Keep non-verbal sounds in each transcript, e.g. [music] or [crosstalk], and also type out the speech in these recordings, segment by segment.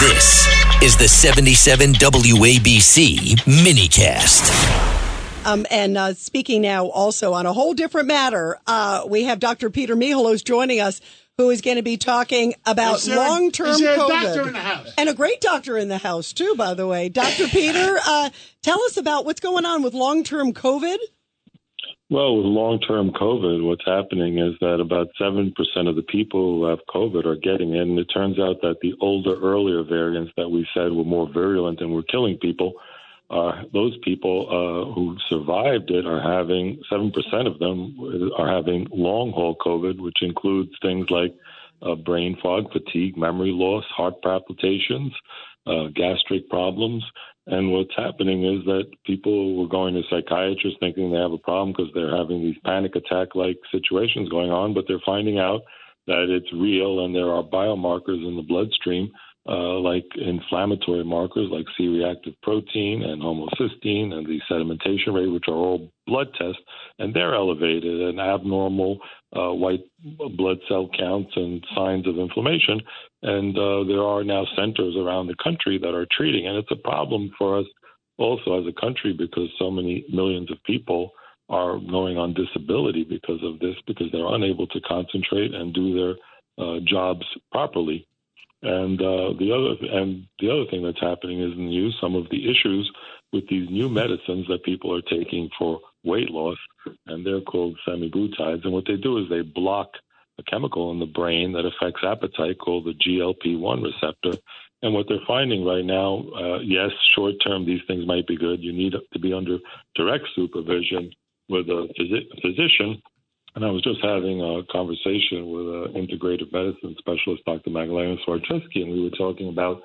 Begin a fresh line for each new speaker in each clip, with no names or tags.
This is the 77 WABC minicast.
Um, and uh, speaking now also on a whole different matter, uh, we have Dr. Peter Michalos joining us, who is going to be talking about long term COVID. And a great doctor in the house, too, by the way. Dr. [laughs] Peter, uh, tell us about what's going on with long term COVID.
Well, with long term COVID, what's happening is that about 7% of the people who have COVID are getting it. And it turns out that the older, earlier variants that we said were more virulent and were killing people, uh, those people uh, who survived it are having, 7% of them are having long haul COVID, which includes things like uh, brain fog, fatigue, memory loss, heart palpitations, uh, gastric problems. And what's happening is that people were going to psychiatrists thinking they have a problem because they're having these panic attack like situations going on, but they're finding out that it's real and there are biomarkers in the bloodstream uh, like inflammatory markers like C reactive protein and homocysteine and the sedimentation rate, which are all blood tests, and they're elevated and abnormal uh, white blood cell counts and signs of inflammation. And uh, there are now centers around the country that are treating, and it's a problem for us also as a country because so many millions of people are going on disability because of this, because they're unable to concentrate and do their uh, jobs properly. And uh, the other and the other thing that's happening is in the news some of the issues with these new medicines that people are taking for weight loss, and they're called semaglutides. And what they do is they block a chemical in the brain that affects appetite called the GLP-1 receptor. And what they're finding right now, uh, yes, short term these things might be good. You need to be under direct supervision with a phys- physician and I was just having a conversation with an integrative medicine specialist, Dr. Magdalena Swarczewski, and we were talking about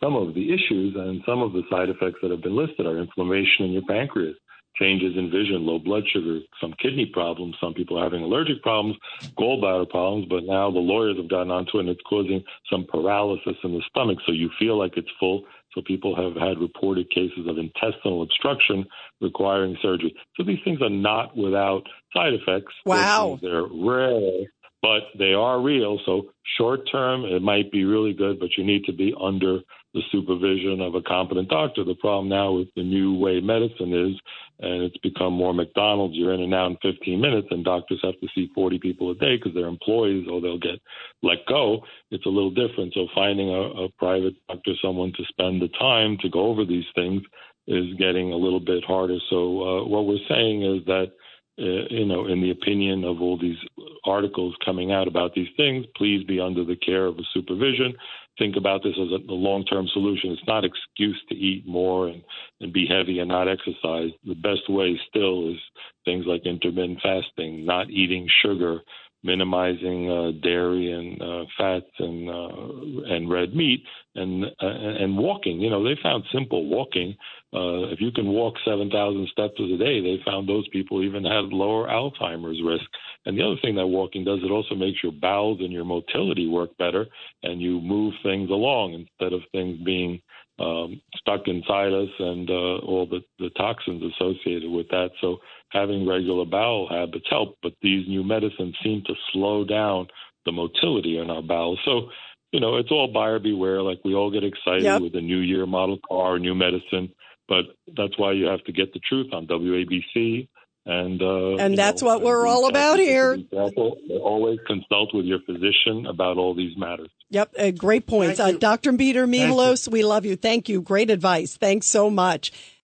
some of the issues and some of the side effects that have been listed are inflammation in your pancreas, changes in vision, low blood sugar, some kidney problems. Some people are having allergic problems, gallbladder problems, but now the lawyers have gotten onto it and it's causing some paralysis in the stomach. So you feel like it's full. So people have had reported cases of intestinal obstruction requiring surgery. So these things are not without side effects.
Wow.
They're rare, but they are real. So short term, it might be really good, but you need to be under the supervision of a competent doctor. The problem now with the new way medicine is, and it's become more McDonald's, you're in and out in 15 minutes, and doctors have to see 40 people a day because they're employees or they'll get let go. It's a little different. So finding a, a private doctor, someone to spend the time to go over these things, is getting a little bit harder. So uh, what we're saying is that uh, you know, in the opinion of all these articles coming out about these things, please be under the care of a supervision. Think about this as a, a long term solution. It's not excuse to eat more and, and be heavy and not exercise. The best way still is things like intermittent fasting, not eating sugar, minimizing uh, dairy and uh, fats and uh, and red meat, and uh, and walking. You know, they found simple walking uh, if you can walk 7,000 steps a day, they found those people even had lower Alzheimer's risk. And the other thing that walking does, it also makes your bowels and your motility work better, and you move things along instead of things being um, stuck inside us and uh, all the, the toxins associated with that. So having regular bowel habits help, but these new medicines seem to slow down the motility in our bowels. So you know, it's all buyer beware. Like we all get excited yep. with a new year model car, new medicine. But that's why you have to get the truth on WABC. And uh,
and that's know, what we're all about here.
Always consult with your physician about all these matters.
Yep, uh, great points. Uh, Dr. Peter Michalos, we love you. Thank you. Great advice. Thanks so much.